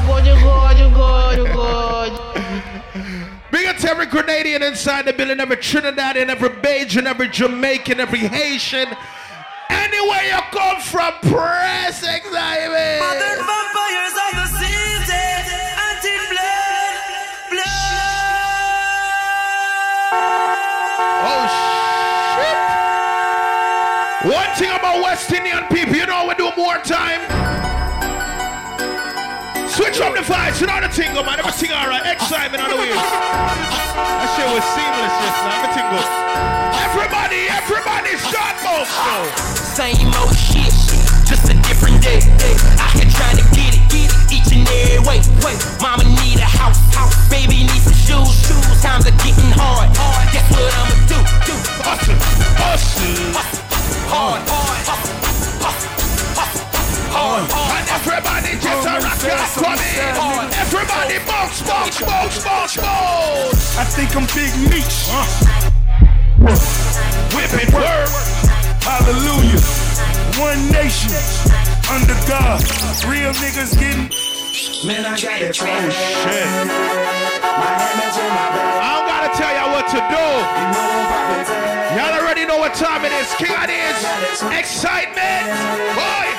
good, you good, you good, you good. Big up to every Grenadian inside the building, every Trinidadian, every Bajan, every Jamaican, every Haitian. Anywhere you come from, press excitement. Modern vampires of the season, anti blood, Oh shit! One thing about West Indian people, you know we do more time. Switch up the vibes, you know the thing, go, man. Everything ah. alright. Excitement on the wheels. Ah. That shit was seamless just now. Everything good. Ah. Everybody, everybody, start move. Same old shit, just a different day. I here trying to get it, get it each and every way. Wait, mama need a house, house. Baby need some shoes, shoes. Times are getting hard, hard. Guess what I'ma do, do? Hustle, hustle. Hard, hard, hustle, hustle, hustle. Hard, hard. And everybody just a rock and come in. Everybody bounce, bounce, bounce, bounce, bounce. I think I'm Big Meech. Whipping work. Hallelujah. One nation under God. Real niggas getting. Man, I got it Oh shit. I don't gotta tell y'all what to do. Y'all already know what time it is. King of this excitement. Boy.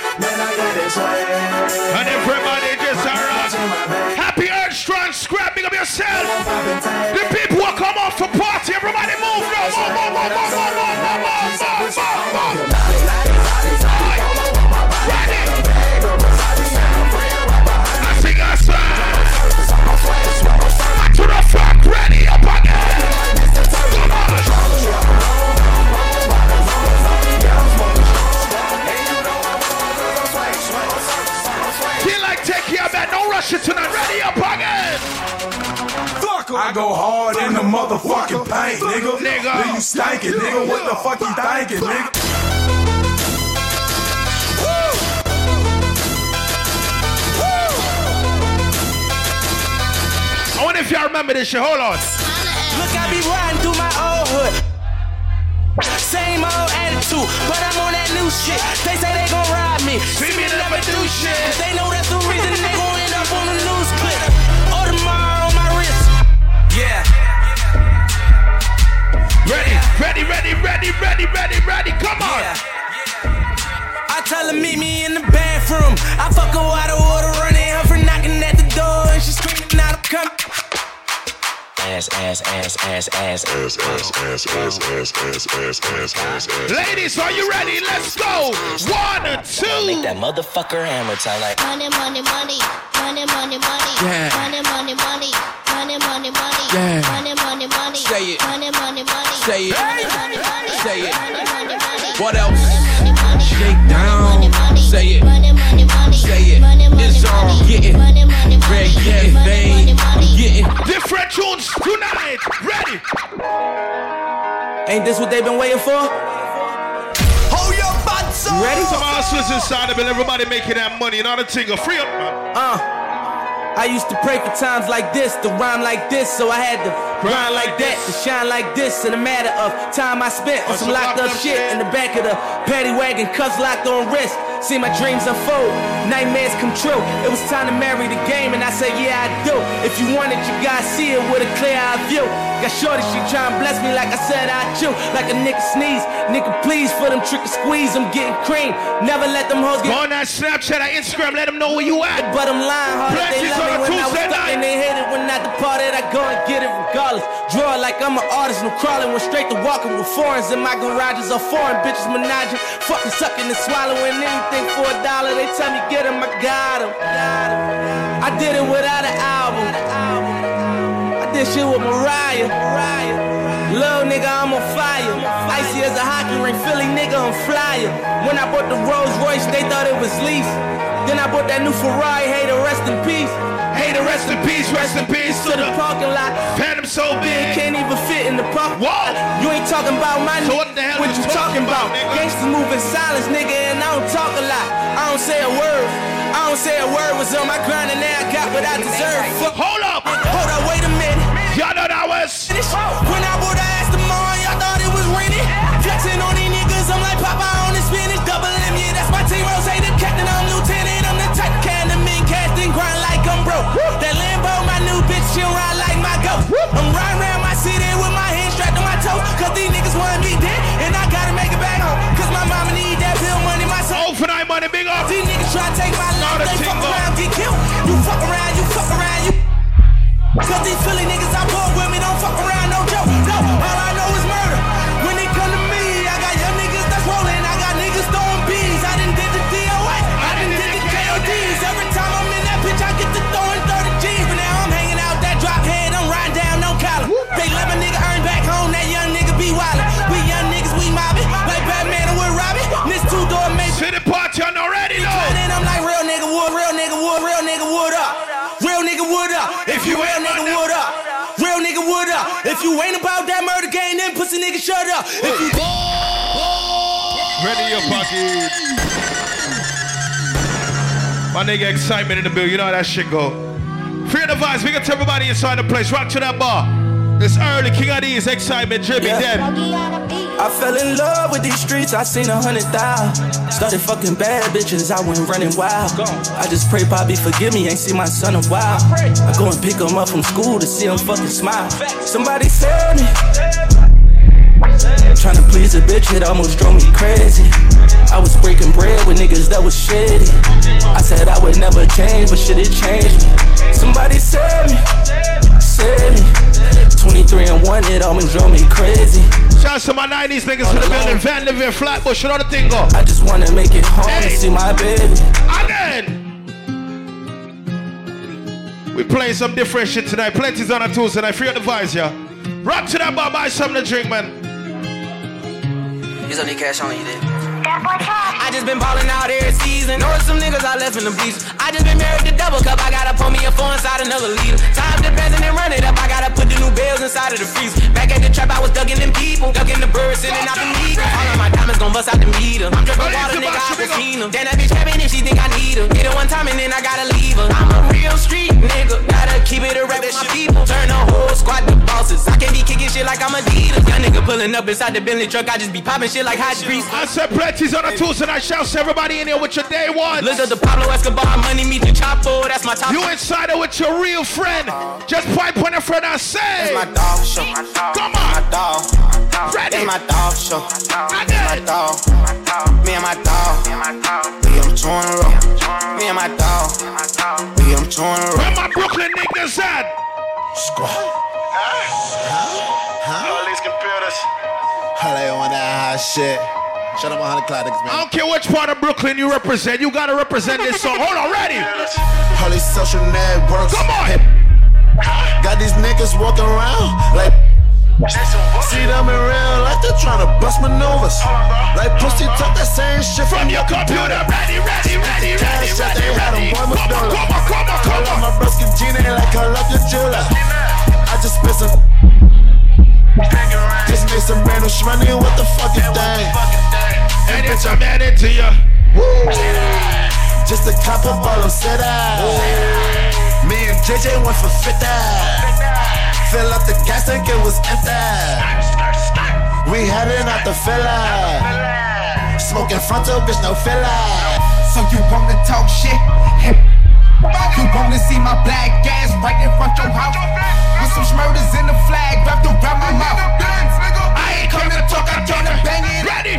And everybody just around. Happy Earth Strong, scrapping of yourself. The people will come off for party. Everybody move. Move, move, move, move, move, move, move, move. If this shit. Hold on. Look, I be riding through my old hood. Same old attitude, but I'm on that new shit. They say they gon' ride me. See me never do shit. They know that's the reason they gon' end up on the news clip. Audemars on my wrist. Yeah. Ready, ready, ready, ready, ready, ready, ready. Come on. I tell her meet me in the bathroom. I fuck her out Ass, ass, ass, ass, ass, ass, ass, ass, ass, ass, ass, ass, ass, ass, ass. Ladies, are you ready? Let's go. One, two. Make that motherfucker hammer time like. Money, money, money, money, money, money, Yeah. money, money, money, money, money, money, Yeah. money, money, money, Say it. money, money, money, Say it. money, money, money, Say it. money, money, money, What else? money, money, Shake down. money, money, Say it. Money, money, money, Say it. money, money, It's all money, getting money, money, money, red, getting money, vain. money, money. Getting. Different tunes tonight. Ready. Ain't this what they've been waiting for? Hold your butts You ready? Some hustlers inside of it. Everybody making that money. Not a tingle. Free up, man. Uh. I used to pray for times like this, to rhyme like this, so I had to grind like that, to shine like this. In a matter of time I spent on some locked up shit in the back of the paddy wagon, cuffs locked on wrist. See my dreams unfold, nightmares come true. It was time to marry the game, and I said, Yeah, I do. If you want it, you gotta see it with a clear eye view. Got shorty, she tryna bless me like I said I chew. Like a nigga sneeze, nigga please for them trick and squeeze. I'm getting cream. Never let them hoes get. Go on that Snapchat or Instagram. Let them know where you at. But I'm lying hard. They love me when I was and they hate it when I departed. I go and get it regardless. Draw like I'm an artist. No crawling. Went straight to walking with foreigns in my garages. Or foreign bitches menaging. Fucking sucking and swallowing anything for a dollar. They tell me get 'em, I got 'em. I did it without an album. I did shit with Mariah. Little nigga, I'm on fire. Icy as a hockey ring, Philly nigga, I'm flyer. When I bought the Rolls Royce, they thought it was lease. Then I bought that new Ferrari, hey, to rest in peace. Hey, the rest in peace, rest in peace To the parking lot, Phantom so big, can't even fit in the park. What? You ain't talking about my So what the hell What you talking talking about? Gangsters move in silence, nigga, and I don't talk a lot. I don't say a word. I don't say a word. Was on my grind and now I got what I deserve. Fuck. Hold up. Hold up, wait a minute. Y'all know that was. When I bought Ready. My nigga excitement in the bill. You know how that shit go. Free the vibes. We got to everybody inside the place. Rock to that bar. It's early. King of these excitement. Jimmy Yeah. dead. I fell in love with these streets, I seen a hundred thousand. Started fucking bad bitches, I went running wild. I just pray Bobby forgive me, ain't see my son in a while. I go and pick him up from school to see him fucking smile. Somebody save me. Trying to please a bitch, it almost drove me crazy. I was breaking bread with niggas that was shitty. I said I would never change, but shit, it changed me. Somebody save me, save me. 23 and 1, it almost drove me crazy. Shout out to my 90s niggas in the building. Vanderveer, Flatbush, and all the thing go. I just wanna make it home Hey. and see my baby. Again. We playing some different shit tonight. Plenty's on a Tuesday tonight. Free up the vibes, yeah. Rock to that bar, buy something to drink, man. Use up the cash on you then. I just been ballin' out every season. Know some niggas I left in the bleachers. I just been married to double cup. I gotta pull me a four inside another liter. Time to bend and then run it up. I gotta put the new bells inside of the freezer. Back at the trap, I was ducking them people. Ducking the birds, sending out the meter. All of my diamonds gon' bust out the meter. I'm dripping water, nigga, I can seen them. Then that bitch having it, she think I need her. Get her one time and then I gotta leave her. I'm a real street nigga. Gotta keep it a rap with my people. Turn the whole squad to bosses. I can't be kicking shit like I'm Adidas. Young nigga pulling up inside the Bentley truck. I just be popping shit like hot grease. I said plenty's on a Tuesday night. Shout to everybody in here with your day one. Look at the Pablo Escobar money meet the Chapo. That's my top. You inside it with your real friend. Just pipe on a friend and say. My dog show. Come on. My dog. Ready. It's my dog show. I did. My Again. dog. Me and my dog. We on two in a row. Me and my dog. We on two in a row. Where my Brooklyn niggas at? Squad. Huh? Huh? All these computers. They on that high shit. Shut up, 100 cloud niggas, I don't care which part of Brooklyn you represent. You gotta represent this song. Hold on, ready? All these social networks. Come on. Got these niggas walking around like. See them in real life, they're trying to bust maneuvers. Like pussy talk that same shit From your computer. Ready, ready, ready, ready, Shit, ready, they had ready. 'em Come boy on, Madonna. come on, come on, Call come on. my broski Gina like I love your jeweler. I just spit some. Just made some random shmoney, what the fuck is that? And it's a man into you. Just a couple bottle set out. Me and JJ went for 50. Fill up the gas tank, it was empty. We heading out the filler. Smoking frontal, bitch, no filler. So you wanna talk shit? You wanna see my black ass right in front of your house? With some smurders in the flag wrapped around my mouth. I ain't come to talk, I'm trying to bang it. Ready.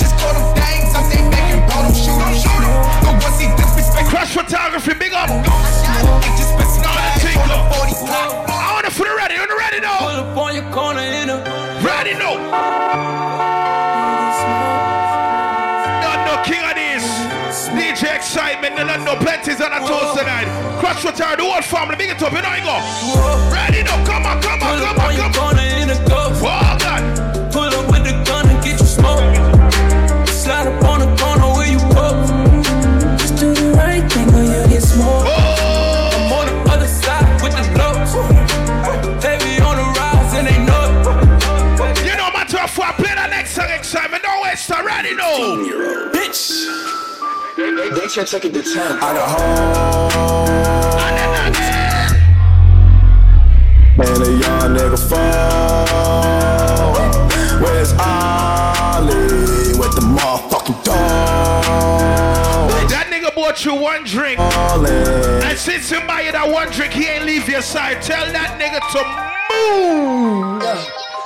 Just call them things up, they making roll them shoot 'em. The ones he disrespect, Crush photography, big up. they just specify on the 40 block. I want to put it ready. On the ready now. Pull up on your corner in a Ready now. Excitement. Not no plenty's on a toast tonight. Crush the whole family. Big it up. You know you go. Ready now. Come on, come on, Pull come up on, come on. in a ghost. Oh, God. Pull up with the gun and get you smoke. Slide up on the corner where you post. Just do the right thing or you get smoked. Oh. I'm on the other side with the lows. They be on the rise and they know it. You know, matter of fact, play that next song excitement. Don't waste time. Ready now. Bitch. I got home. And a young nigga fall. Where's Ollie with the motherfucking dog? That nigga bought you one drink. Ballin'. And since you buy that one drink, he ain't leave your side. Tell that nigga to move.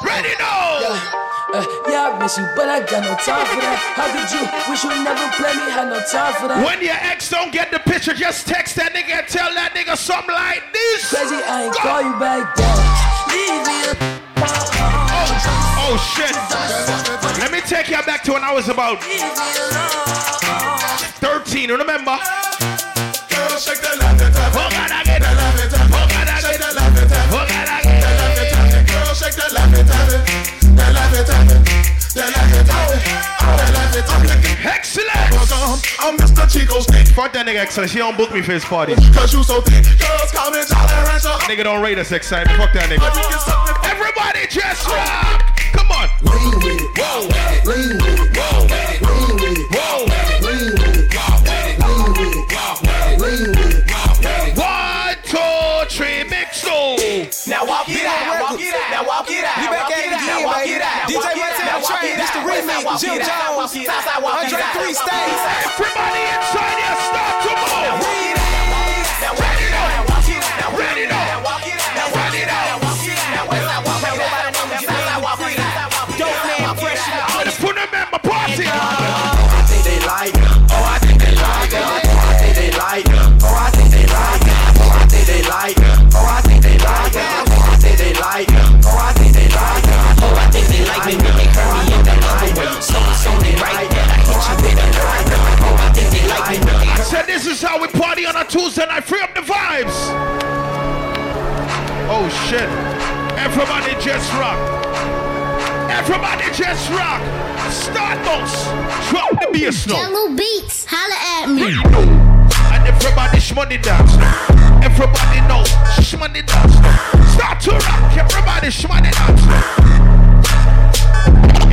Ready now. Uh, yeah, I miss you, but I got no time for that. How could you wish you never play me? Had no time for that. When your ex don't get the picture, just text that nigga and tell that nigga something like this. Crazy, I ain't call you back down. Leave me a Oh shit. Let me take you back to when I was about 13. Remember? Oh, God, I get Excellent. I'm Mr. Chico stick. Fuck that nigga excellent. She don't book me for his party. Cause you so thick. Girls call me Jolly Rancher. Nigga don't rate us excited. Fuck that nigga. But get something. Everybody just rock. Come on. Lean with it. Whoa. Lean with it. Whoa. Lean with it. Whoa. Lean with it. Lean with it. Lean with it. One, two, three, mix so. Now walk it out, walk it out, now walk it out. We back walk at it it out, again, walk baby. it out, DJ Soul Train. The remix. Jim Jones. Andre 3 Stacks. Everybody inside here, stop to move. Now we is how we party on a Tuesday night. Free up the vibes. Oh shit. Everybody just rock. Everybody just rock. Start bounce. Drop the bass now. Jello Beats, holla at me. And everybody shmoney dance. Everybody know shmoney dance. Start to rock. Everybody shmoney dance.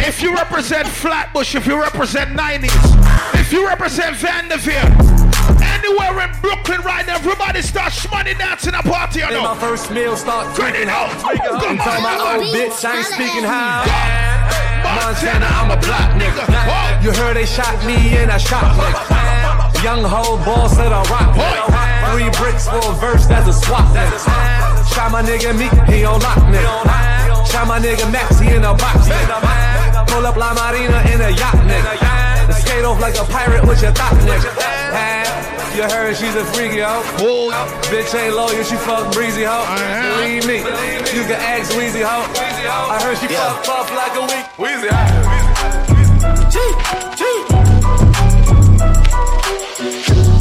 If you represent Flatbush, if you represent 90s, if you represent Vanderveer, anywhere in Brooklyn right now, everybody start shmoney dancing a party, you Then my first meal start Credit tweaking out. out. Come Tell my on. old bitch I ain't speaking how. Montana, I'm a black nigga. Oh. You heard they shot me and I shot nigga. Young hoe ball said I rock nigga. Three bricks for a verse, that's a swap nigga. Shot my nigga Meek, he on lock nigga. Shot my nigga Max, he in a box nigga. Pull up La Marina in a yacht nigga. Skate off like a pirate with your thought nigga. You heard she's a freaky hoe. Oh, Bitch ain't loyal, she fuck breezy hoe. Uh-huh. Believe me, you can ask Weezy hoe. I heard she Yeah. fuck puff like a week. Weezy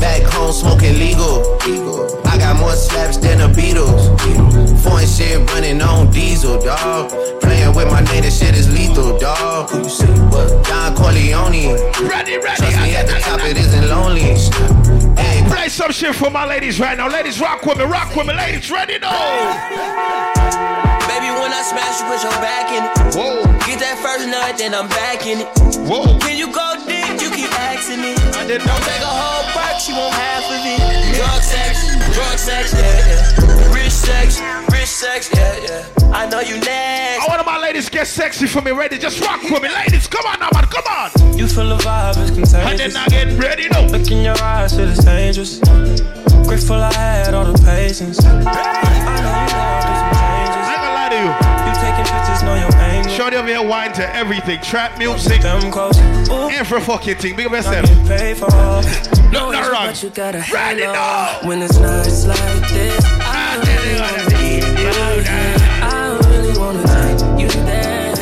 Back home smoking legal. I got more slaps than the Beatles. Foreign shit running on diesel, dog. Playing with my name, this shit is lethal, dog. Who you say what? Don Corleone. ready, ready. Trust me, at the top it isn't lonely. Hey, Play some shit for my ladies right now. Ladies, rock with me, rock with me. Ladies, ready now. Baby, when I smash you, put your back in it. Whoa, Get that first nut, then I'm back in it. whoa. When you go deep, you keep asking me. I didn't know Don't take a whole perk, she want half of it. Sex, yeah, yeah. Rich sex, rich sex, yeah, yeah. I know you next. I want my ladies get sexy for me. Ready? Just rock with me. Ladies, come on now, man. Come on. You feel the vibe is And contagious. then I get ready no. Look in your eyes, it is dangerous. Grateful I had all the patience. I know you know there's Shorty over here wine to everything. Trap music, Them close. Ooh, every fucking thing. Big up I yourself. get paid. No, not wrong. But you gotta Ready handle now. when it's nights like this. I I really wanna see you now. I really wanna take you there.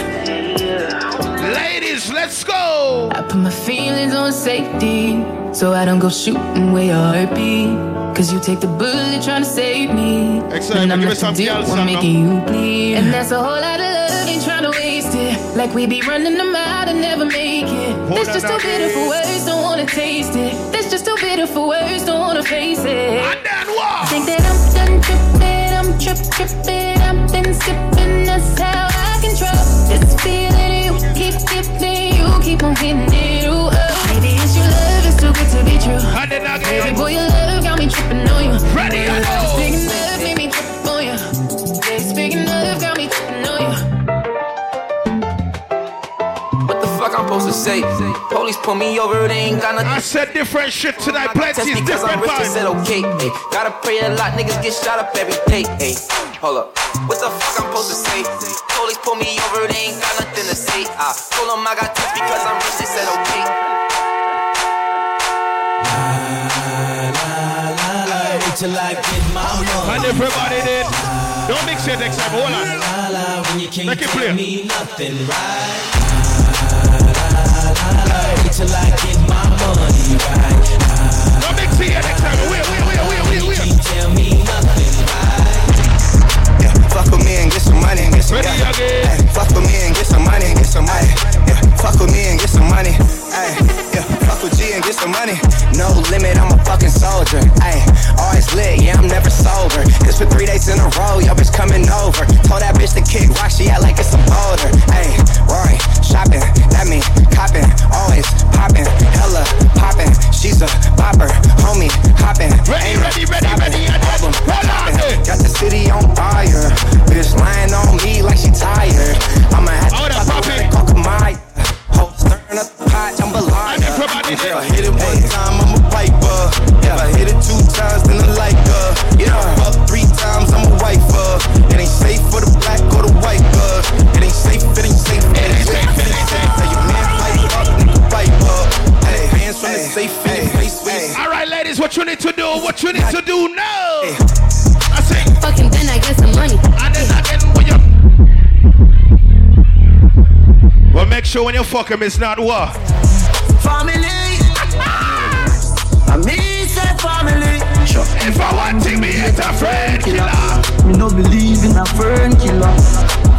Ladies, let's go. I put my feelings on safety so I don't go shooting where your heart be. Cause you take the bullet trying to save me. Excellent. And I'm Give not me some too deep girl for song making you bleed. And that's a whole lot of love, Like we be running them out and never make it. Hold That's just too bitter for words, don't wanna taste it. That's just too bitter for words, don't wanna face it. And then what? Think that I'm done tripping, I'm trip tripping, I've been sipping, that's how I control this feeling. You keep giving, you keep on hitting it. Ooh, oh. Maybe it's your love, it's too good to be true. And then I Baby boy, your love got me tripping on you. ready. I know. Speaking supposed to say? Police pull me over, they ain't got nothing. To say. I said different shit tonight. Test Plenty is because I'm rich, they said okay. Ay. Gotta pray a lot, niggas get shot up every day. Ay. Hold up, what the fuck I'm supposed to say? Police pull me over, they ain't got nothing to say. I told them I got test because I'm rich, they said okay. till I get my money. And everybody did. Don't mix it next time. Hold on. La, la, when you can't Make it tell clear. me nothing, right? wait till I get my money right. I, tell me nothing right. Yeah, fuck with me and get some money get some yeah. Fuck with me and get some money get some. Yeah, fuck with me and get some money. Yeah, fuck with G and get some money. No limit, I'm a fucking soldier. Always lit, yeah, I'm never sober. For three days in a row, y'all bitch coming over. Told that bitch to kick rock, she act like it's a boulder. Ayy, Rory, shopping, that mean copping, always popping, hella popping. She's a bopper, homie, hopping. Ready, ready, ready, ready, album, popping. Got the city on fire. Bitch lying on me like she tired. I'ma have to around and call Kamaya. If I hit it one time, I'm a piper. If I hit it two times, then I like her. If I fuck three times, I'm a wifer. It ain't safe for the black or the white girl. It ain't safe, it ain't safe, it ain't safe, it ain't safe. Tell your man pipe up, nigga pipe up. Hey, hands from the safe in your face, face. All right, ladies, what you need to do? What you need to do now? I say, Fucking then I get some money. and then again when you. Well, make sure when you fuck him, it's not what. Family. I me say family. If I want to be a friend killer. Me no believe in a friend killer.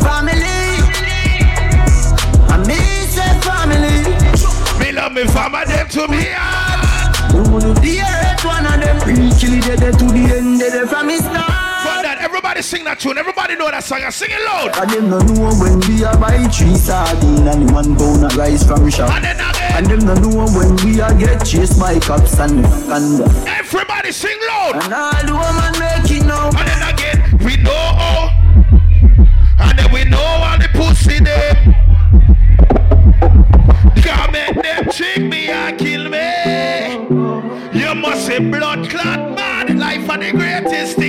Family. I me say family. Me love me family, them to me. The earth one of them. Real kill it dead to the end everybody sing that tune. Everybody know that song. and Sing it loud. And them no know when we a buy three sardine and one pound of rice from shop. And then again. And them no know when we a get chased by cops and thunder. Everybody sing loud. And all the woman make it now. And then again, we know all. And then we know all the pussy them. Come make them trick me and kill me. You must say blood clot man. Life are the greatest thing.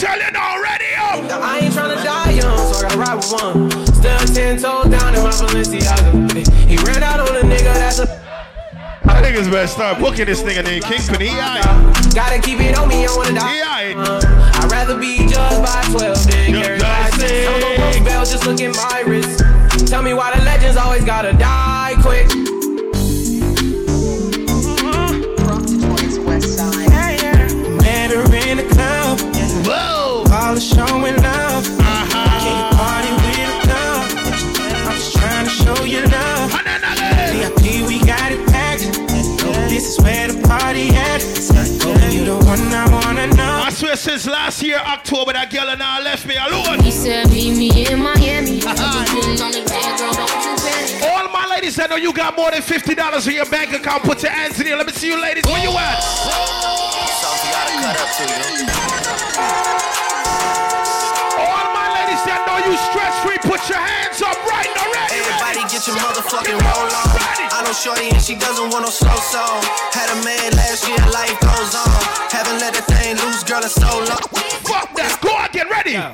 So let me you now, ready up. Now I ain't tryna die young, so I gotta ride with one. Still ten toes down in my Balenciaga. He ran out on a nigga that's a. I think it's best start booking this nigga named Kingpin. He aight. Gotta keep it on me, I wanna die. He. Uh, I'd rather be judged by 12 than Just carry by 6. I'm gon' post bail, just look at my wrist. Tell me why the legends always gotta die quick. Since last year, October, that girl and I left me alone. He said, meet me in Miami. I just been on the bed, girl, don't you panic. All my ladies that know you got more than $50 in your bank account, put your hands in here. Let me see you ladies. Where you at? All my ladies that know you stress free, put your hands up right now. Ready, Everybody ready. get your motherfucking roll on. I Shorty and she doesn't want no slow song. Had a man last year, life goes on. Haven't let the thing loose, girl, it's so long. Fuck that. Go again. Ready. Yo,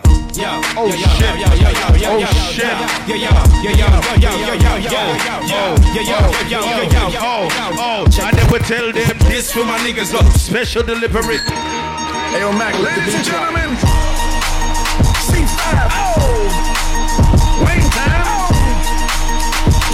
Oh, yo, shit. yo, yo, yo, yo, Oh, yo, shit. yo, yo, yo, yo, yo, yo, yo, yo, yo, yo, yo, yo, yo, yo, yo, Oh, oh, I never tell them this for my niggas up. Special delivery. Hey, yo, Mac, ladies and gentlemen, C5. Oh, wait time.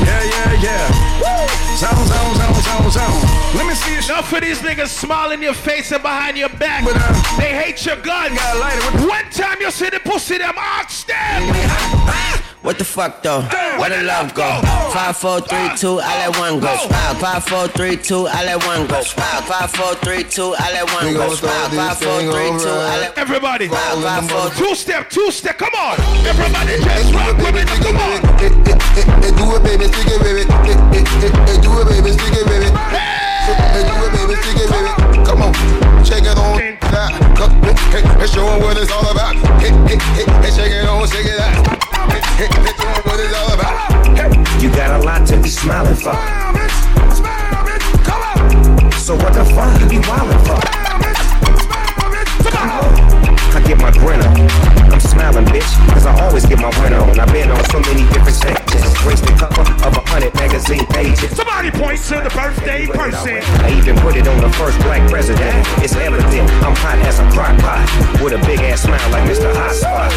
Yeah, yeah, yeah. Zone, zone, zone, zone, zone. Let me see you. Enough for these niggas smiling your face and behind your back. But, uh, They hate your guns. Got a lighter with- One time you see the pussy, them ask them. What the fuck though? Where the love go? Five, four, three, two, I let one go. Smile. Five, four, three, two, I let one go. Smile. Five, four, three, two, I let one We go. gonna throw Smile. this Five, four, thing three, on two, I right. let. Everybody. Smile. Five, four, Two step, two step, come on. Everybody just rock with me, come on. Do it, baby, stick it, baby. Do it, baby, stick it, baby. Hey, do it, baby, stick it, baby. Come on, shake it on that. Hey, show 'em what it's all about. Hey, hey, hey, hey, shake it on, shake it out. Hey, hey, hey, show 'em what it's all about. Hey, You got a lot to be smiling for. smile, bitch. Smile, bitch. Come on. So what the fuck you be wildin' for? Smile, bitch. Smile, bitch. Come on. Get my grin on. I'm smiling, bitch, cause I always get my grin on. I've been on so many different stages. Graced the cover of a hundred magazine pages. Somebody point to the birthday person. I even put it on the first black president. It's evident I'm hot as a crock pot. With a big ass smile like Mr. Hot Spot.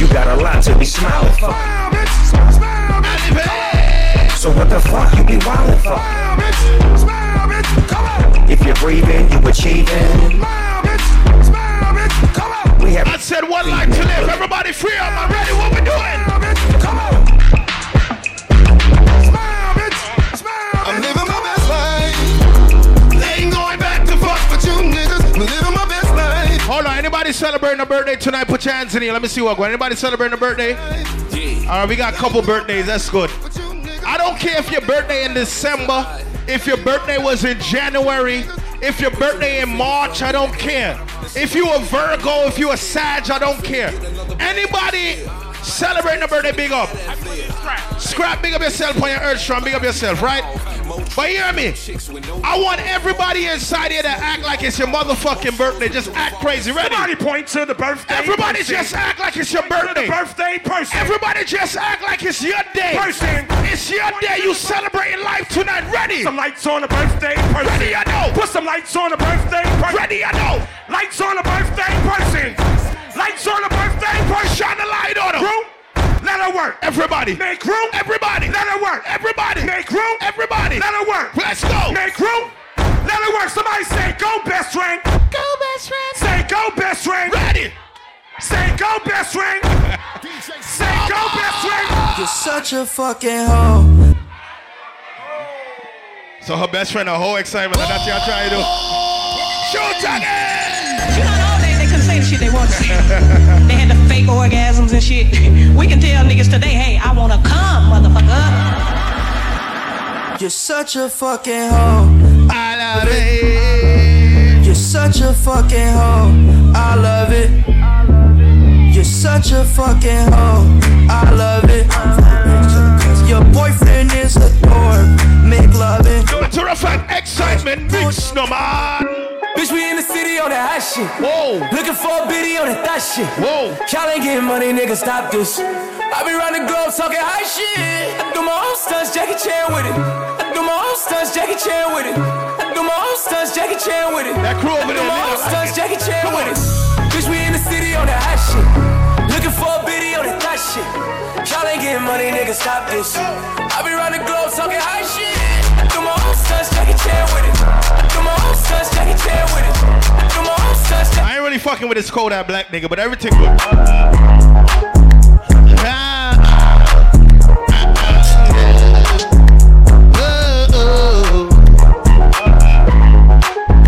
You got a lot to be smiling for. Smile, bitch. Smile, bitch. So what the fuck you be wildin' for? Smile, bitch. Smile, bitch. Come on. If you're breathing, you achieving. Smile, We have I said one life to live. Everybody free up. I'm ready. What we doing? Smile, bitch. Come on. Smile, bitch. Smile, I'm living my best life. Ain't going back to fuck. Fuck with you niggas. I'm living my best life. Hold on. Anybody celebrating a birthday tonight? Put your hands in here. Let me see what going. Anybody celebrating a birthday? All right, we got a couple birthdays. That's good. I don't care if your birthday in December, if your birthday was in January, if your birthday in March, I don't care. If you a Virgo, if you a Sag, I don't care. Anybody celebrating a birthday, big up. Scrap, big up yourself on your earth strong, big up yourself, right? But hear me. I want everybody inside here to act like it's your motherfucking birthday. Just act crazy. Ready? Somebody point to the birthday. Everybody person. just act like it's your birthday. The birthday person. Everybody just act like it's your day. Person. It's your day. You celebrating life tonight. Ready? Put some lights on the birthday person. Ready, I know. Put some lights on the birthday person. Ready, I know. Lights on the birthday person. Lights on the birthday person. Shine the light on them. Room. Let her work. Everybody. Make room. Everybody. Let her work. Everybody. Make room. Everybody. Let her work. Let's go. Make room. Let her work. Somebody say, go best friend. Go, best friend. Say, go best friend. Ready. Say, go best friend. say, go best friend. You're such a fucking hoe. So her best friend, a whole excitement, and that's what y'all trying to do. Shoot again! Couldn't say the shit they wanted to say. they had the fake orgasms and shit. We can tell niggas today, hey, I wanna come, motherfucker. You're such a fucking hoe. I love it. You're such a fucking hoe. I love it. You're such a fucking hoe. I love it. Your boyfriend is a dork. Make loving. Matter of fact, excitement mix, no man. Bitch, we the on that hot shit. Whoa. Looking for a biddy on that thot shit. Whoa. Y'all ain't getting money, nigga, stop this. I be round the globe talking high shit. I do my own stunts, Jackie Chan with it. I do my own stunts, Jackie Chan with it. I do my own stunts, Jackie Chan with it. That crew over I do there, my own stunts, Jackie Chan with it. Bitch, we in the city on that hot shit. Looking for a biddy on that thot shit. Y'all ain't getting money, nigga, stop this. I be round the globe talking high shit. I do my own stunts, Jackie Chan with it. I do my own stunts, Jackie Chan with it. I ain't really fucking with this cold out black nigga, but everything good.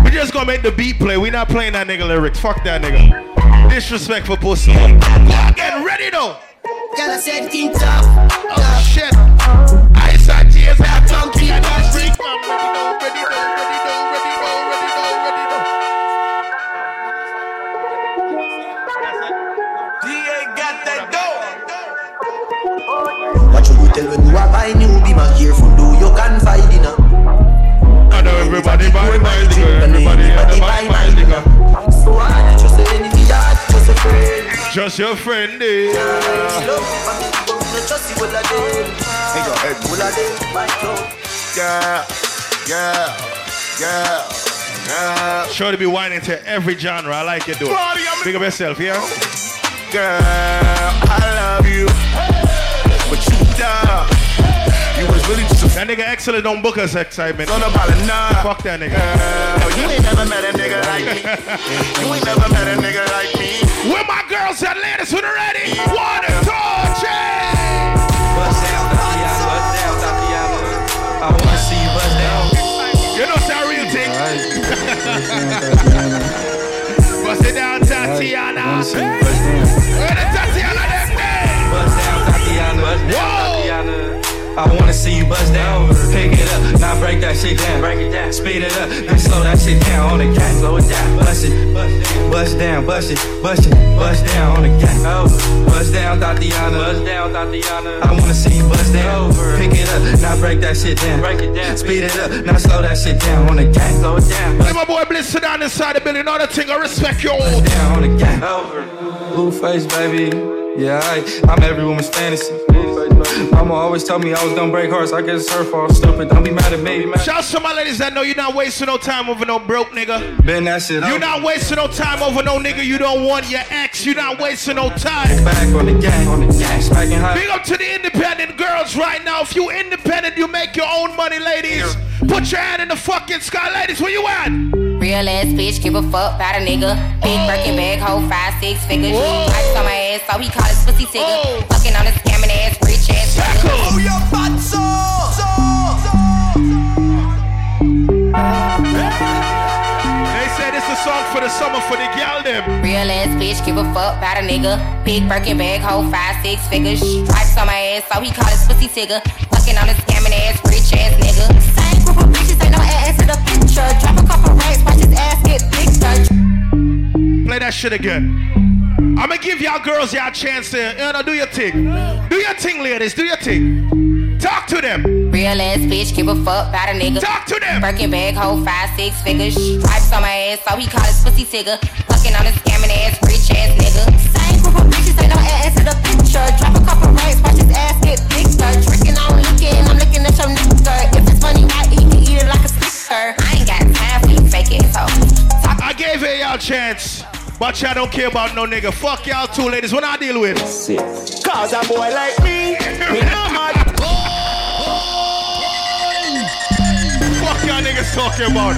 We just gonna make the beat play. We not playing that nigga lyrics. Fuck that nigga. Disrespectful pussy. Get ready though. I said king top. Oh shit. I saw tears out. Come keep that. I'm ready ready though, ready though, ready tell when you are buying new be my here from do you can find it. I know everybody buy my nigga. Everybody had buy my nigga. So I just say anything that just a friend. Just your friend, eh? Love me, but you just see what I did. Hey, your head full of my. Girl, girl, girl, girl. Sure to be whining to every genre. I like it, dude. Party, I'm Big up yourself, yeah? Girl, I love you, really just a That nigga excellent don't book us excitement. son about a nine. Fuck that nigga. Girl, you ain't never met a nigga like me. You ain't never met a nigga like me. Where my girls at, ladies, who ready? Two, three. Bust down, Thotiana. Bust down, Thotiana. I wanna see you bust down. You know a real thing. Bust it down, Thotiana. Bust down. Thotiana? Bust down, Thotiana. Bust down, Thotiana. I wanna see you bust down. Pick it up, now break that shit down. Break it down. Speed it up, then slow that shit down on the gas. Slow it down. Bust it, bust down, bust it, bust it, bust down on the gas. Oh. Bust down, Thotiana. Bust down, Thotiana. I wanna see you bust down. Pick it up, now break that shit down. Break it down. Speed it up, now slow that shit down on the gas. Slow it down. Hey, my boy Bliss sit down inside the building. All the thing, I respect you all. down on the gang. Over. Blueface, baby. Yeah, I, I'm every woman's fantasy. Mama always told me I was gonna break hearts. I guess it's her fault. Stupid. Don't be mad at me. Shout out to my ladies that know you're not wasting no time over no broke nigga. Been that shit. You're not wasting no time over no nigga you don't want. Your ex, you're not wasting no time. back on the gang. On the gang. Smacking high. Big up to the independent girls right now. If you independent, you make your own money, ladies. Put your hand in the fucking sky, ladies. Where you at? Real ass bitch, give a fuck about a nigga. Big oh. Birkin bag, hold five, six figures. Ice on my ass, so he call his pussy oh. tigger. Fucking on his scamming ass, for the summer for the gal them. Real ass bitch, give a fuck about a nigga. Big Birkin bag, hold five, six figures. Stripes on my ass, so he call his pussy tigger. Fucking on a scamming ass, rich ass nigga. Same group of bitches, ain't no ass in the picture. Drop a couple racks, watch his ass get bigger. Play that shit again. I'ma give y'all girls y'all chance to, you know, do your thing. Do your thing, ladies. Do your thing. Talk to them. Real ass bitch, give a fuck about a nigga. Talk to them. Birkin bag, hold five, six figures. Stripes on my ass, so he call his pussy tigger. Fucking on a scamming ass, rich ass nigga. Same group of bitches, ain't no ass in the picture. Drop a couple racks, watch his ass get bigger. Drinking on licking, I'm looking at your nigga. If it's funny, why he can eat it like a sticker? I ain't got time for you fake it, so. I gave it y'all chance. But y'all don't care about no nigga. Fuck y'all two ladies. What I deal with? Cause a boy like me, me no mad. Fuck y'all niggas talking about.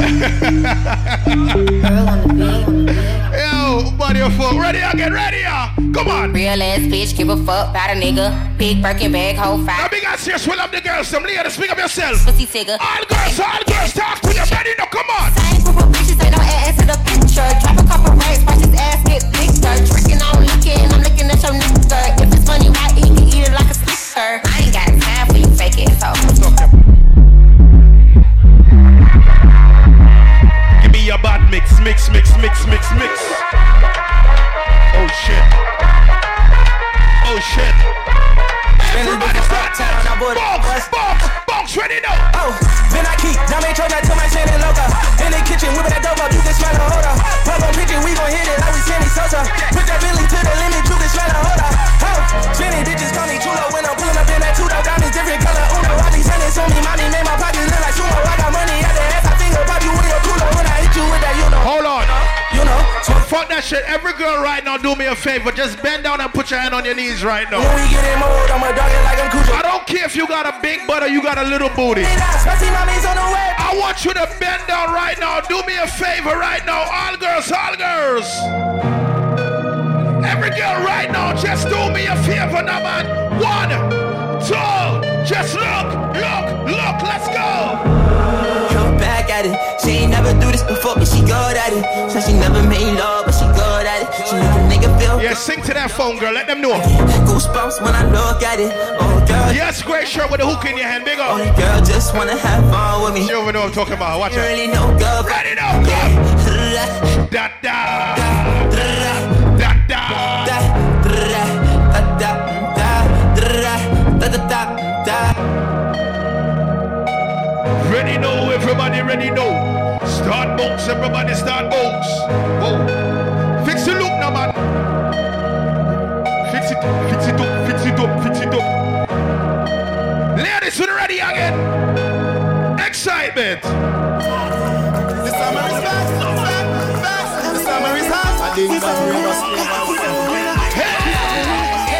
Yo, buddy, fuck. Ready again, ready ya. Come on. Real ass bitch, give a fuck about a nigga. Big Birkin bag, hold Now five. big ass here, swell up the girls. Some ladies, speak up yourself. Pussy tigger. All girls, all girls, talk to them. Ready now, come on. Same group of bitches, ain't no ass in the picture. Shit. Every girl right now, do me a favor. Just bend down and put your hand on your knees right now. When we get in mode, I'ma dog like I'm Cujo. I don't care if you got a big butt or you got a little booty. Spicy mommy's on the way. I want you to bend down right now. Do me a favor right now. All girls, all girls. Every girl right now, just do me a favor now, man. One, two, just look, look, look, let's go. Come back at it. She ain't never do this before, but she good at it. Said she never made love, Yeah, sing to that phone, girl. Let them know. goosebumps when I look at it. Oh, girl. Yes, great shirt with a hook in your hand. Big up. Only girl just wanna have fun with me. You over know what I'm talking about. Watch it. really know, girl. Ready now, go. Da da. Da da. Ready now, everybody ready now. Start box, everybody start box. Whoa. Excitement. The summer is back, back, back. The summer is hot. I didn't back, bring us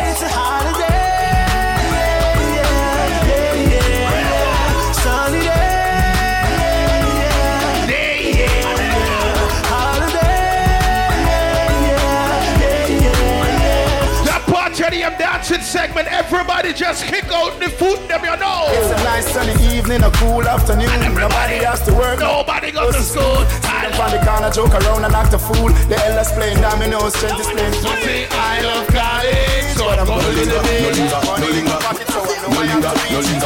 It's a holiday. The segment, everybody just kick out the foot them, you know. It's a nice sunny evening, a cool afternoon. Nobody has to work. Nobody goes to school. Sit up on the corner, joke around and act a fool. The elders playing dominoes, strength is playing fool. I love college, so I'm going to the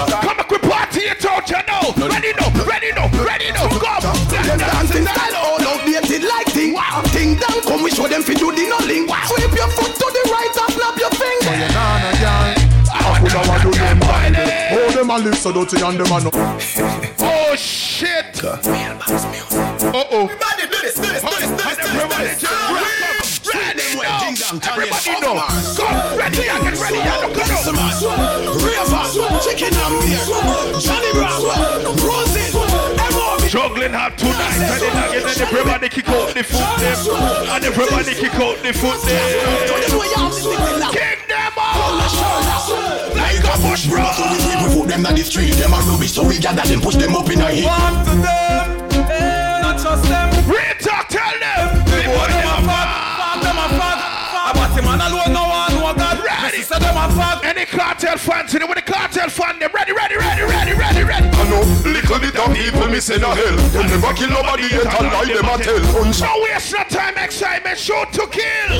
Come on, quick party it out, you know. Ready now, ready now, ready now. Come. Them dancing style all outdated like thing. Thing down, come we show them fi do the nulling. Sweep your foot to Oh, them a live so dirty and them a no. Oh shit. Uh oh. Everybody do this, do this, do this, do this, do Everybody this. just ready now. Everybody know. Come, ready again, ready again. Come on. River, chicken and beer, Johnny Brown, Rosin, Emobi. Juggling hard tonight, and then again, and everybody kick out the foot them, and everybody kick out the foot them. Kick them out like a bush bro. So we we put them on the street, them a rubbish, so we gather them, push them up in a heap. One to them, eh, not just them. Real Ready. Messi say them a fag. Any cartel fans in it with the cartel fan, them ready, ready, ready, ready, ready, ready. I know Little bit of people me say no hell. Them never kill nobody yet and lie them a tell. No waste no time, excitement, shoot to kill.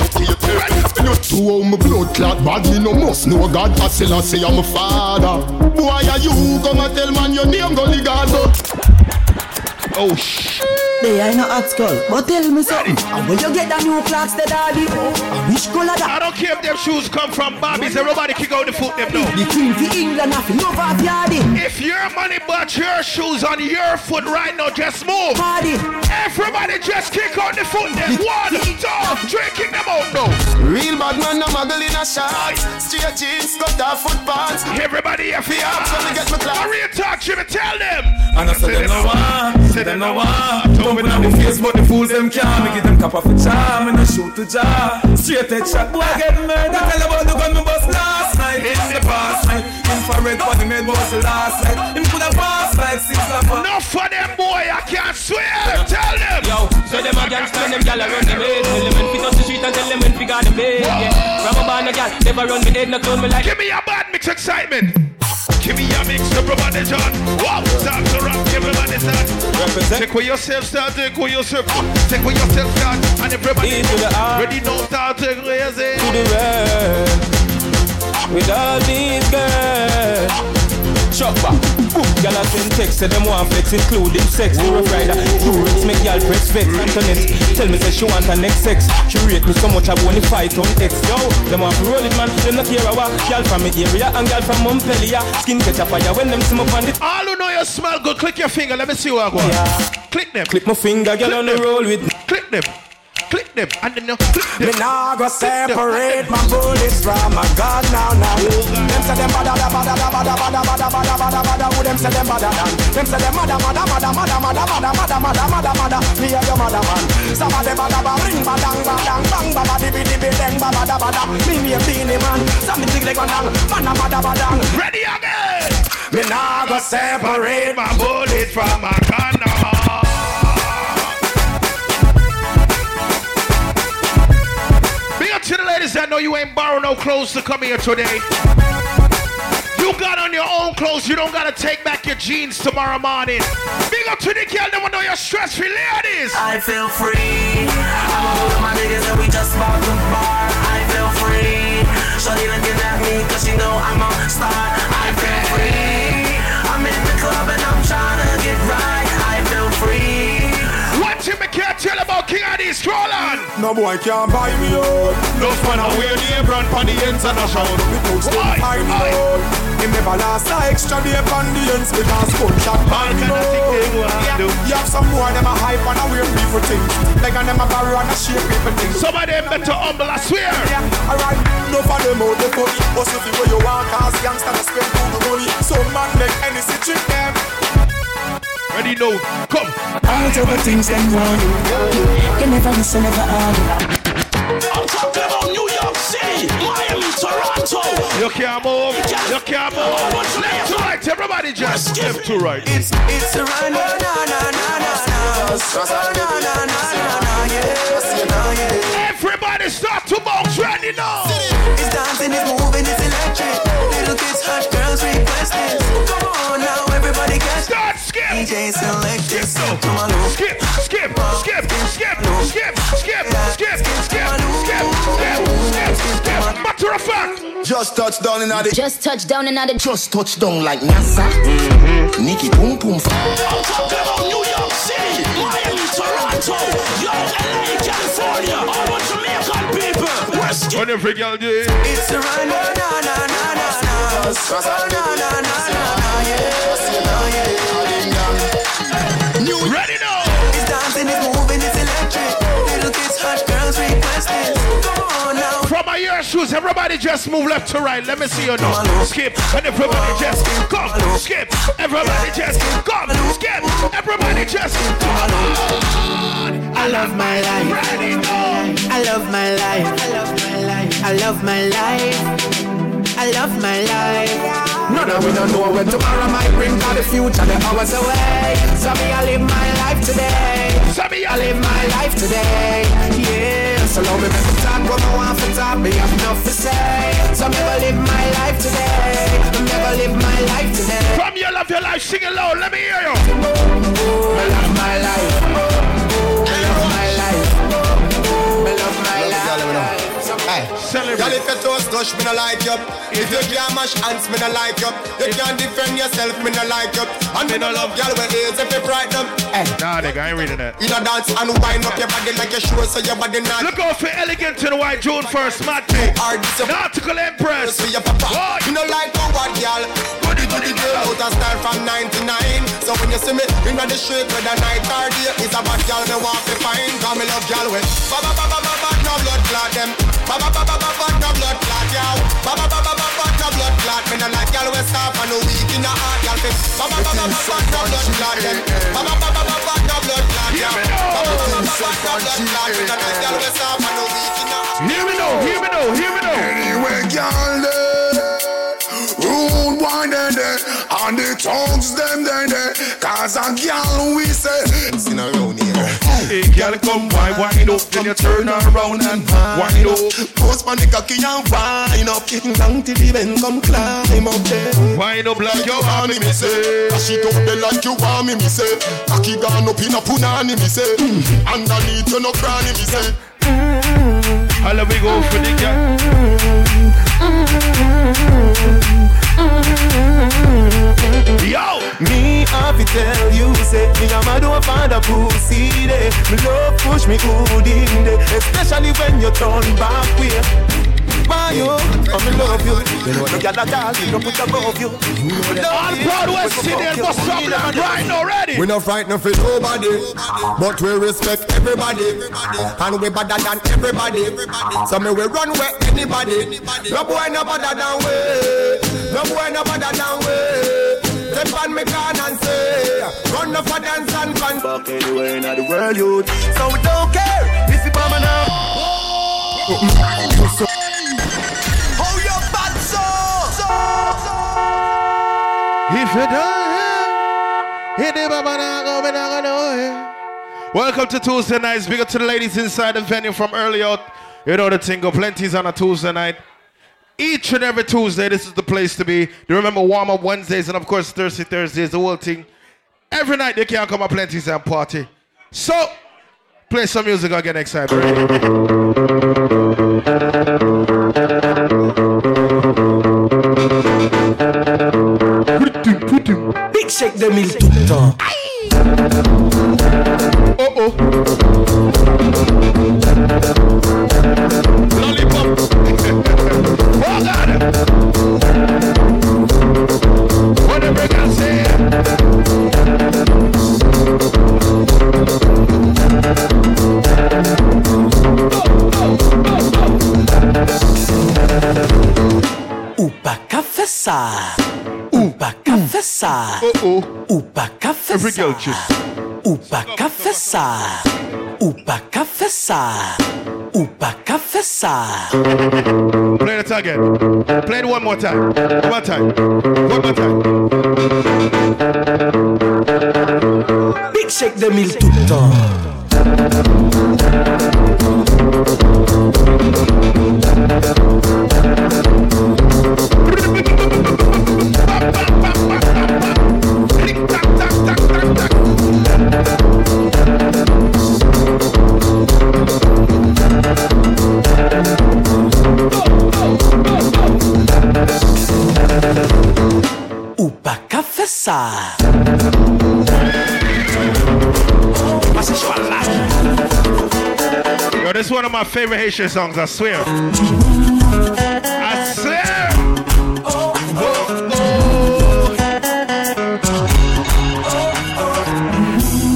To how my blood clot bad, me no must know God. I still I say I'm a father. Boy, are you come and tell man your name, go God, Oh shit. They ain't no hot skull, but tell me something. And when you get the new clocks, the daddy, I oh, wish color that. I don't care if them shoes come from Bobby's. Everybody kick out the foot them though. The queen for England, I feel love off yardy. If your money but your shoes on your foot right now, just move. Party. Everybody just kick out the foot them. One, two, three, kick them out now. Real bad man, no muggle in a shot. Straight jeans, got off foot pants. Everybody, if you are, Let me get my class. real talk, Jimmy, tell them. And I said them no one, say them no ah. one. Tumbling on the face, but the fools them can't. Me give them cap off a charm and I shoot the jar. Straight head shot, boy get murdered. Tell about the gun me bust last night. In the past night, infrared body made was the last night. Him coulda passed like six of us. Enough for them, boy. I can't swear. Tell them. Yo, so them a gangsta and them gal a run the bed. Tell them when fit up the street and tell them when fi got the bed. Yeah, from a band a gal, never run me head, no clone me like. Give me a bad mix Xsytment. Give me a mix, everybody John. Wow, start to rock, everybody start. Represent. Take with yourself, start, take with yourself. Take with yourself, start. And everybody E to the R. ready now, start, take crazy. to the red with all these girls. Chopper, boom, gyal a send text, say them want flex, including sex. Rough rider, two rich make gyal press vex. Antoinette, tell me say she want her next sex. She rate me so much I want to fight on X. Yo, them want to roll it man, them not care about. Gyal from me area and gyal from Montpellier. Skin catch a fire when them see me on it. All who know you smell good, click your finger. Let me see what I go. Click them. Click my finger, gyal on the roll with me. Click them. Click them. And then you click them. Me nah go separate my bullets from my gun now now. Them say them bada da bada da bada bada bada bada bada bada. Who them say them bada da? Them say them mada mada mada mada mada mada mada mada mada mada. Me and your mother man. Some of them bada bada ring badang badang bang bada dibi dibi deng bada da bada. Me me a Beenie Man. Some me tig like badang bada bada badang. Ready again. Me nah go separate my bullets from my gun now. To the ladies that know you ain't borrow no clothes to come here today. You got on your own clothes. You don't gotta take back your jeans tomorrow morning. Big up to the girl that know you're stress free ladies. I feel free. I'm with my niggas and we just bought the bar. I feel free. At me cause know I'm a star. King Addy Scroll on. No boy can't buy me out. No fun I wear the apron on the ends and I shout. Me coach them Why? find Why? out. Him never last a extra day on the ends because gunshot Man man cannot think they go and Yeah, you have some boy them a hype and a weird people things. Like and them a borrow and a shape people things. Some of them better humble, I swear. Yeah, alright. No for them out the funny. But if you where you want cause youngster to spend all the money. Some man make any trick them. Ready now. Come. All the other things them want you. You never listen, never argue. I'm talking about New York City, Miami, Toronto. You can't move. You can't move. Left to right. Everybody just left to right. It's it's a run, na na na na na na. Oh, na na na na na, yes, you know, yeah. Everybody start to bounce. Ready now. It's dancing, it's moving, it's electric. Little kids, hot girls requesting. Come skip. DJ selected. Skip. Come on, look. Skip. Skip. Skip. Skip. Skip. Skip. Skip. Skip. Skip. Skip. Skip. Skip. Matter of fact. Just touch down in the Just touch down and out of Just touch down like NASA. Mm-hmm. Nikki boom boom. I'm talking about New York City, Miami, Toronto, yo, LA, California, all the Jamaican people. West When every girl do it. It's a run, na na na na na na. Oh, na na na na na, yes, you know, yeah. Ready now. It's dancing, it's moving, it's electric. Little kids, hot girls requesting. Come on now. From my ear shoes, everybody just move left to right. Let me see you now. Skip. And everybody just come. Skip. Everybody just come. Skip. Everybody just come. I love my life. Ready now. I love my life. I love my life. I love my life. I love my life. None of we don't know when tomorrow might bring Cause the future the hours away So me I live my life today So me I live my life today Yeah So love me make me talk what I want enough to talk, me have enough to say. So me go live my life today. Me go live my life today. From you love your life, sing it loud, let me hear you. Me love my life. Me love my life. Me love my life. Hey, Girl, if you toast touch, me no like you. If you can't mash hands, me no like you. You can't defend yourself, me no like you. And me no love girl with ears if you fright them. Hey, Nah, nigga, I ain't reading that. you know dance and wind up your body like you sure so your body not. Look out for elegant the white June first, Matty. Nautical Empress. For your papa. You know like a what girl. Goody goody girl out of style from 99. So when you see me in the street with a night or day, it's a bad girl me want to find. Cause me love girl with ba ba ba ba ba ba no blood clot them. Ba ba ba ba ba ba no blood clot yow. Ba ba ba ba ba ba no blood clot. Me no like girl with soft and no weak in the heart girl. fit. Ba ba ba ba ba ba no blood clot them. Ba ba ba ba ba ba no blood clot yow. Ba ba ba ba ba ba no blood clot. Me no like girl with soft and no weak in the heart. Hear me now, hear me now, hear me now. Anyway, girl, rude wine they they, and the tongues them they they. Eh, Cause a girl we say, sing around here. Hey, girl, come wine, wine up, then you turn around and wine up. Post my cocky and wine up, down till the men come climb up there. Wine up like you want me, me say. Dash it up there like you want me, me say. Cocky gone up in a punani, me say. Mm. Underneath you no cranny, me say. Mm-hmm. You know the girl that all you put above you. On Broadway, Sydney, what's up, man? Right now, ready? We not frightened for nobody, but we respect everybody, and we better than everybody. So me we run where anybody. No boy no better than we. No boy no better than we. Step on me can and say, run the for dance and fun. Back anywhere in the world, youth. So we don't care if you bomb now. How Welcome to Tuesday nights. Big up to the ladies inside the venue from early out. You know the thing go plenty's on a Tuesday night. Each and every Tuesday, this is the place to be. You remember warm up Wednesdays and of course Thursday, Thursdays, the whole thing. Every night they can't come up plenty's and party. So, play some music, I'll get excited. Shake de mille tout le temps. Oh oh. Lollipop. oh God. Whatever I. Ou pas qu'à faire ça. Ou pas qu'à faire ça. Ou oh, oh. pas faire Every ça. Ou pas qu'à faire ça. Ou pas qu'à faire ça. Ou pas qu'à faire ça. Play it again. Play it one more time. One more time. One more time. Big shake de mille tout le temps. Yo, this is one of my favorite Haitian songs, I swear. I swear. Oh, oh, oh.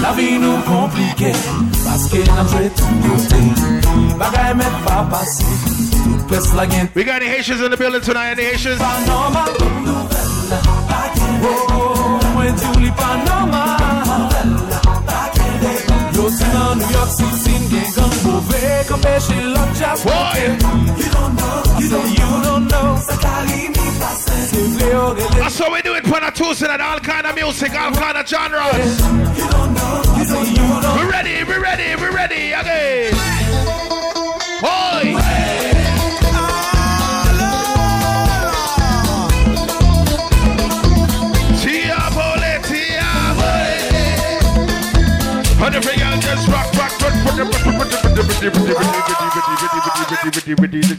La vie nous compliquée Parce que n'a joué tout côté Bagay met pas passé Tout pèse la We got any Haitians in the building tonight? Any Haitians? Normal di pa normal Yo si nan New York City Gen gang bove Kampeche lak jazz Boy. You don't know You don't, you don't know Sa kari mi pase Se vle yo gele That's how we do it for a Tuesday night. All kind of music, all kind of genres. You don't know, you don't know. We're ready, we're ready, we're ready. Okay.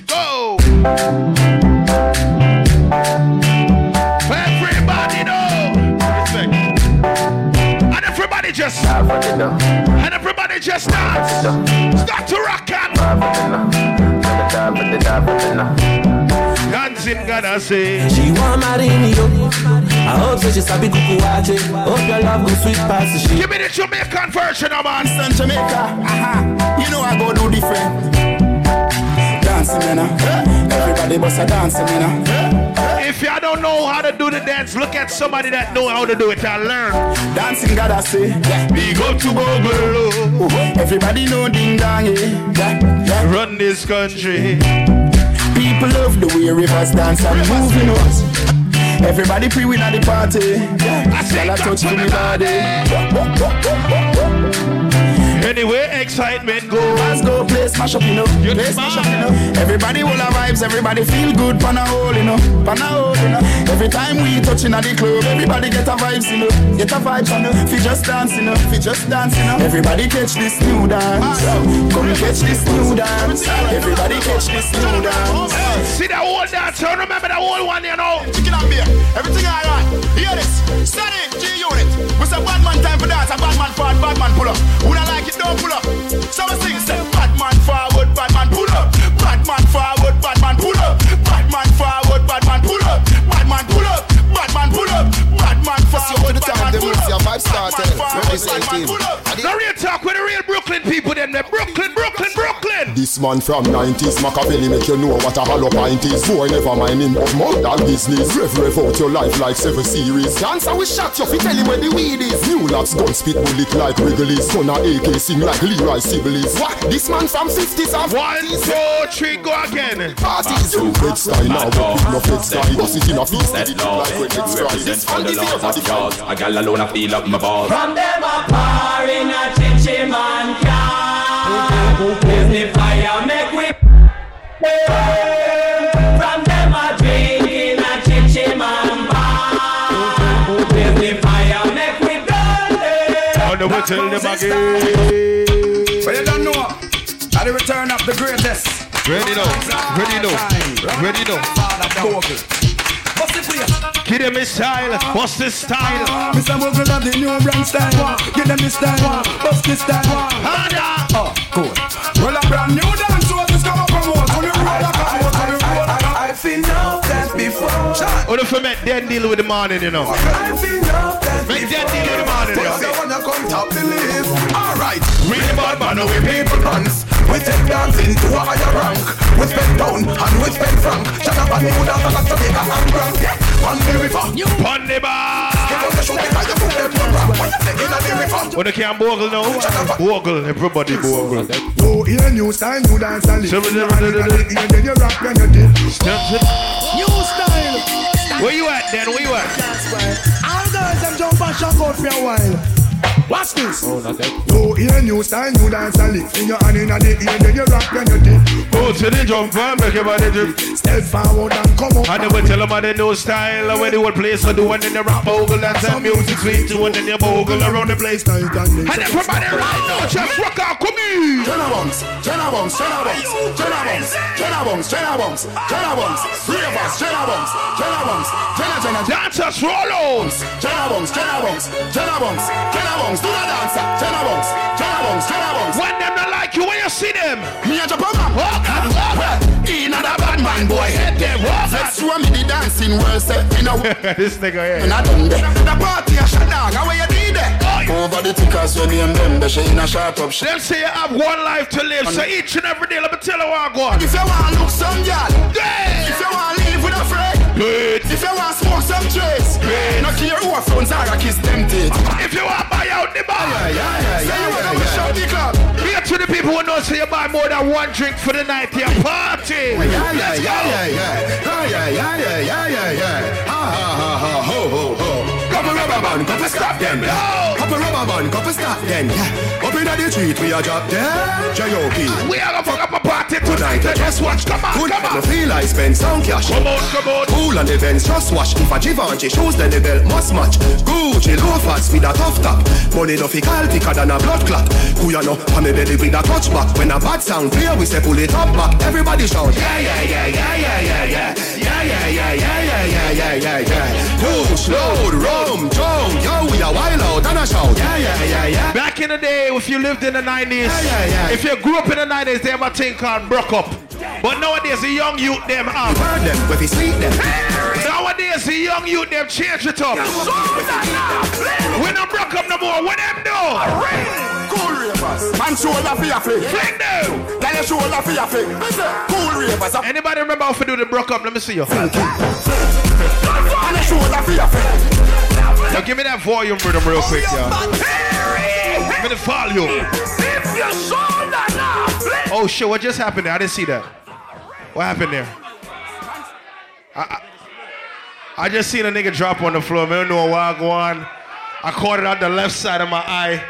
Go. Everybody know. And everybody just. And everybody just. Start to say. She want. I hope she sabi kuku wache. Hope your love go sweet past the shit. Give me the Jamaican version, of man. Eastern Jamaica, aha. You know I go do different. Dancing, man. uh. Everybody bust a dancing, uh. If y'all don't know how to do the dance, look at somebody that know how to do it and learn. Dancing, gotta say. We go to Google. Everybody know ding dong, yeah. yeah. Run this country. People love the way rivers dance and move, you Everybody pre win at the party. Girl, I touch to me body. Anyway, Xsytment go. Let's go play smash up, you know. You Play smash up, you know. Everybody will have vibes, everybody feel good, pan a hole, you know. Pan a hole, you know. Every time we touching at the club, everybody get a vibes, you know. Get a vibes, you know. Fi just dance, you know. Fi just dance, you know. Everybody catch this new dance. Ah. Come catch this new dance. Everybody catch this new dance. See that old dance, so remember that old one, you know. Chicken and beer, everything I alright. Hear this, steady, G unit. We say bad man time for dance, a bad man forward, bad man pull up. Who don't like it, don't pull up. So we sing, say bad man forward, bad man pull up. Bad man forward, bad man pull up. Bad man forward, bad man pull up. Bad man pull up, bad man pull up. Bad man forward, bad man pull up. Vibe started. Representing. The real talk with the real Brooklyn people, them. The Brooklyn, Brooklyn, Brooklyn. This man from 90s, Machiavelli make you know what a hollow pint is. Boy, never mind him of more than business. Rev, rev out your life like seven series. Dancer, we shot you, fi tell him where the weed is. New lads gun spit bullet like Wrigley's. Son of AK sing like Leroy Sibbles. What? This man from 50s and One, two, three, go again. Parties. You red style now, but with no fed style. Bust it in a feast, let it like when it's dry. This fan the flavor, the fun. A gal alone, I feel up my balls. From them a par in a chichi man car. Blaze the fire, make we From them a drink in a chichi man bar. Blaze the fire, make we burn On the way till them again. But you don't know. At the return of the greatest. Ready now, ready now, ready now. What's the place? Give them a style, what's the style? Mr. Mogul have the new brand style. Give them the style. Bust the style. Harder. Oh, good. Well, a brand new dance was this come up from what? On the road, I come out on the road. I've been know that before. What if I met then deal with the morning, you know? I've been know that Make then deal with the morning, you What's the know? one that come top the list? Alright. We the bad man, we people pants. We take dancing to a higher rank. We spend down and we spend franc. Shut up and move down to Jamaica and Grand. Yeah, on the river. On the bar. Give us the show, because you put them on. When you take the river. When they can't bogle now, bogle, everybody bogle. Oh, hear new style, new dance and live. So, Hear then you rock when you dip. New style. Where you at then? Where you at? All girls them jump and shock out for a while. Watch this. Oh, not that. Oh, hear new style, new dance and lift. In your hand in the ear, then you rock when you dip. Oh, Go to the jump and make your body drip. Step forward and come up. And then we tell them how they know style Where the whole place I do and then they rap bogle and some music sweet too and then you bogle around the place and everybody right now just rock out, come in Jenna Bunks, Jenna Bunks, Jenna Bunks, Jenna Bunks, Jenna Bunks, Jenna Bunks, Jenna Bunks, three of us, Jenna Bunks, Jenna Bunks, Jenna Jenna Dancers roll on Jenna Bunks, Jenna Bunks, Jenna Bunks, Jenna Bunks, do the dancer, Jenna Bunks, Jenna Bunks, Jenna Bunks. When them not like you when you see them Me a jump on my walk, man boy head there, walk. Let's show me the dancing world set in a This nigga here And I done there. The party a shut down, how you did it? Over the tickers when you them, they say in a sharp up shit. Them say you have one life to live So each and every day let me tell you what I go If you want to look some girl, Yeah. if you want live with a friend, Great. If you want smoke some trace, great. Not care who a phones are, kiss tempted. If you want buy out the bar, yeah, yeah, yeah, say you yeah, want yeah. shout the club. Be to the people who know, so you buy more than one drink for the night, your party. Yeah, yeah, Let's yeah, go. yeah, yeah, yeah, yeah, yeah, yeah, yeah, yeah. Ha ha ha ha, ho ho ho. Couple rubber band, couple stop them. No. Couple rubber band, couple stop them. Yeah. Up in the street, we are drop them. J.O.P. We are gonna fuck up a party tonight again Just watch, come on, Good come me on. feel I spend some cash. Come on, come on. Cool on events, just watch. If a Givenchy shoes, then the belt must match. Gucci loafers with a tough top. Money no fi call thicker than a blood clot. Know? On me belly with a touchback. When a bad sound clear, we say pull it up back. Everybody shout. Yeah, yeah, yeah, yeah, yeah, yeah, yeah. Yeah, yeah, yeah, yeah, yeah, yeah, yeah, yeah. Push, load, rum, jump. Yo, we a wild out and a shout. Yeah, yeah, yeah, yeah. Back in the day, if you lived in the 90s, Yeah, yeah, yeah. if you grew up in the 90s, they have a thing called broke up. But nowadays, the young youth, them have. Burn them, where we sleep them. Nowadays, the young youth, them change it up. We not broke up no more. What them do? Man shoulder for your flick. Fling them. Tell your shoulder for your flick. Cool ravers. Anybody remember how to do the broke up? Let me see you. And for your flick. Now give me that volume rhythm real quick, y'all. Give me the volume. Oh shit, what just happened there? I didn't see that. What happened there? I, I, I just seen a nigga drop on the floor. I don't know what go on. I caught it on the left side of my eye.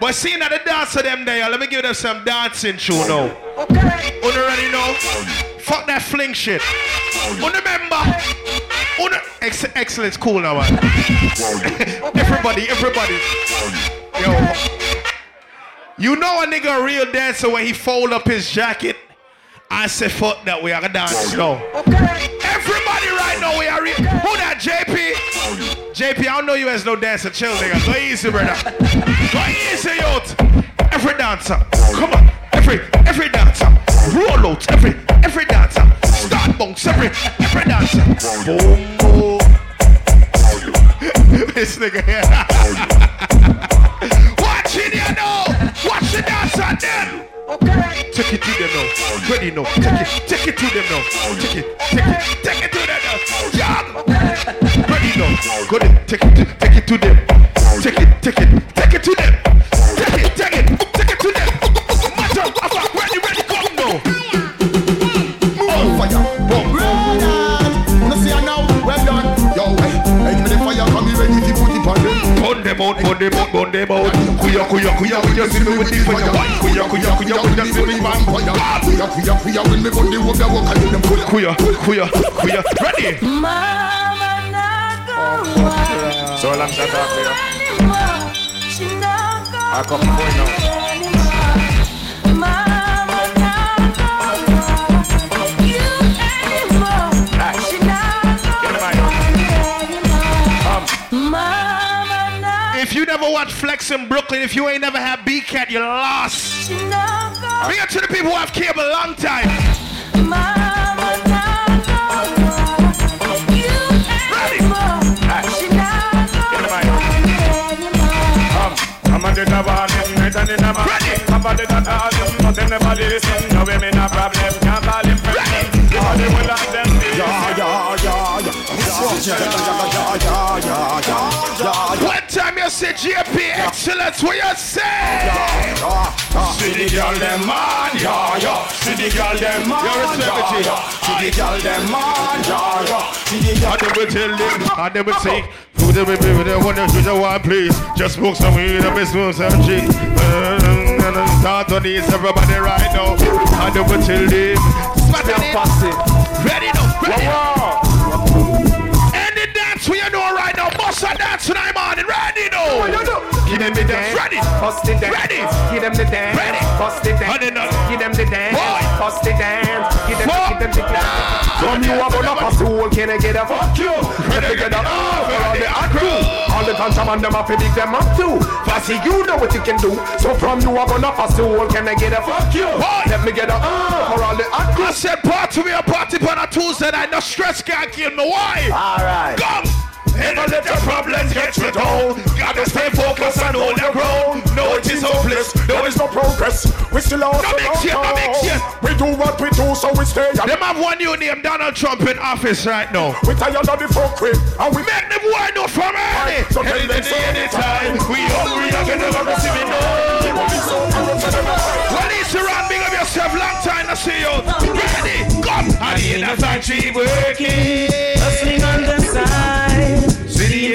But seeing that the dancer them there, let me give them some dancing tune now. Okay. Una ready now? Fuck that fling shit. Remember? Una ex- excellence cool now, man. everybody, everybody. Yo. You know a nigga a real dancer when he fold up his jacket I say fuck that we are gonna dance now. Everybody right now we are real. Who that JP? JP, I don't know you as no dancer. Chill nigga. Go easy, brother. Go easy, youth. Every dancer. Come on. Every every dancer. Roll out. Every every dancer. Start bounce. Every every dancer. Boom boom. this nigga here. Watch it, you know. Watch the dancer then. Okay. Take it to them now. Ready now. Take it. Take it to them now. Take it. Take it. Take it to them now. Yeah. Ready now. Go there. Take it. Take it to them. Take it. Take it. Take it them out, burn them out, burn them out. Kuya, kuya, kuya, when you see me with the fire. Kuya, kuya, kuya, when you see me man fire. Kuya, kuya, kuya, when me gun the road, I walk and them kuya. Kuya, kuya, kuya. Ready? So long shot off here. I come boy now. Watch Flex in Brooklyn, if you ain't never had B-Cat, you lost. Bring it to the people who have cable a long time. I'm a dead one, night and in a man. I'm a dead one, nothing never listen. No women a problem, can't call him friend. All the will them yeah. Yeah, yeah, yeah, say JP excellence, what you say? See the girl them man, yeah, yeah. See the girl them man, yeah, yeah. See the girl them man, yeah, yeah. See the girl. I never tell them, I never take Who the baby with the one that you want, please. Just smoke some weed and me smoke some shit mm, Start on this, everybody right now. I never tell them. Smatter it Ready now, ready dance tonight morning, ready now Give them the dance, Ready. bust the dance. Ready. Give them the dance, Ready. bust the dance. Uh, Give them the dance, Boy. bust the dance. Give them, give them the dance. From you are gonna pass soul, can I get a fuck you? I get a for all the crew? All the contraband them up, big them up too. Fussy, you know what you can do. So from you are gonna pass soul, can I get a fuck you? Let me get a oh for all the crew. I said party we a party on a Tuesday night No stress can't kill me, why? Alright. Come! Never let your problems get you down. Gotta stay focused and hold your ground. No, it is hopeless. No, There it's no progress. We still out No mix here, no mix here. We do what we do, so we stay. And Them have one new name, Donald Trump in office right now. we tired of the folk with, and we Make them boy know from early. So tell Any them day, so. anytime. We hungry, I can never receive it. No. Well, it's around, big of yourself. Long time to see you. Ready? Come. I in the factory working. Hustling on the side.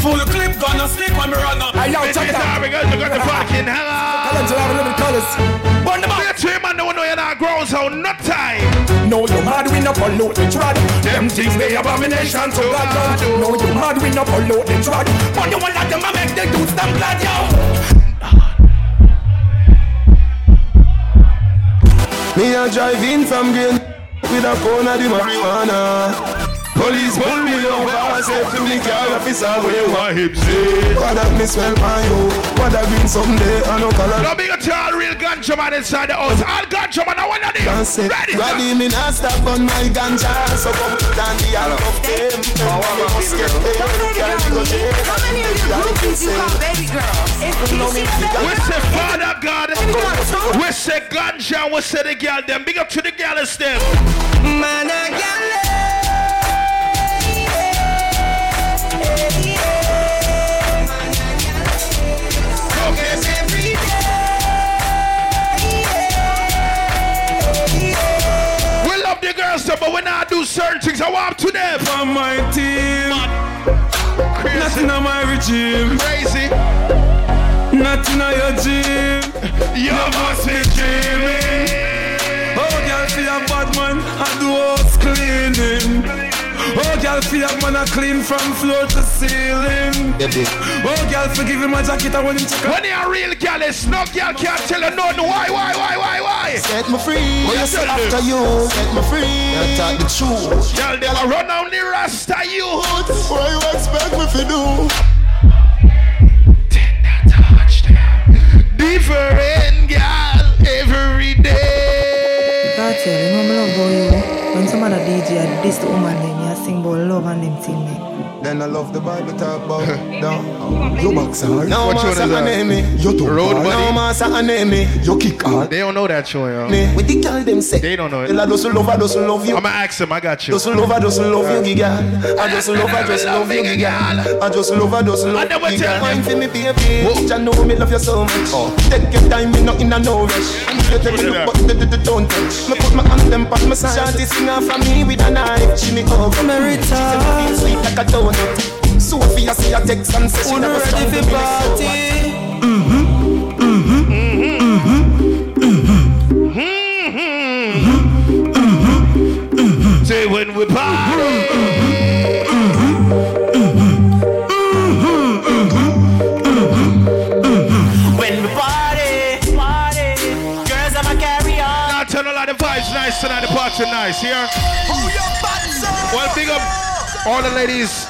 Full clip gonna stick when we run up. Hey, yo, check it out. We got, we got the fucking hella. Colors, have a little colors. Burn them up. Say to him, man, don't know you're not grown, so not time. No, you mad, we no pollute the trad. Them things they abomination to God. No, you mad, we no pollute the trad. But you want that them a make the dudes them glad, yo. Me a drive in from Green with a cone of the marijuana. Police pull me over, say to me car officer where my hips is. What that me smell my yo? What that green someday I no color. No big to all real ganja man inside the house. All ganja man, I want to Can't Ready? Ready, me not stop on my ganja So come down the handcuff them Me must get paid Can't go jail How many of you groupies you call baby girls? If We say Father God, we say ganja, we say the girl them. Big up to the girls them. Man a gal. When I do certain things, I want to them. On my team. Nothing on my regime Crazy. Nothing on your gym. You must be dreaming. Oh, girl, feel a bad man I do house cleaning girl, feel a man I clean from floor to ceiling Oh, girl, forgive him my jacket I want him to When you're a real girl, it's no girl can't tell you nothing. Why, why, why, why, why? Set me free What you Yes, tell after you Set me free I talk the truth Girl, them a run down the Rasta youth. What you expect me to do? Different girl every day. God tell you know me love about you. When some other DJ a diss the woman them, you sing about love and them thing them. Then I love the Bible talk about down. You box hard. No What master is enemy. You too Road. Buddy? No master enemy. You kick hard. They don't know that show, yo. With the girl them say. They don't know it. Tell her doesn't love her, doesn't love you. I'ma ask them, I got you. Doesn't love her, doesn't love you, girl. I just love her, just love you, girl. I just love her, doesn't love never you, tell girl. them. Wine for me, baby. You know me love you so much. Oh. Take your time, me not in a no rush. You take me look, but don't touch. Me put my hand them on my side. Shanty singer for me with a knife. She me over. Merita. She say me sweet like a donut. Sophia see a text and say she never ready stand for to me party? Say when we party. When we party, party, girls I'ma carry on. Now tell a lot of vibes nice tonight, the party nice here. Well, big up all the ladies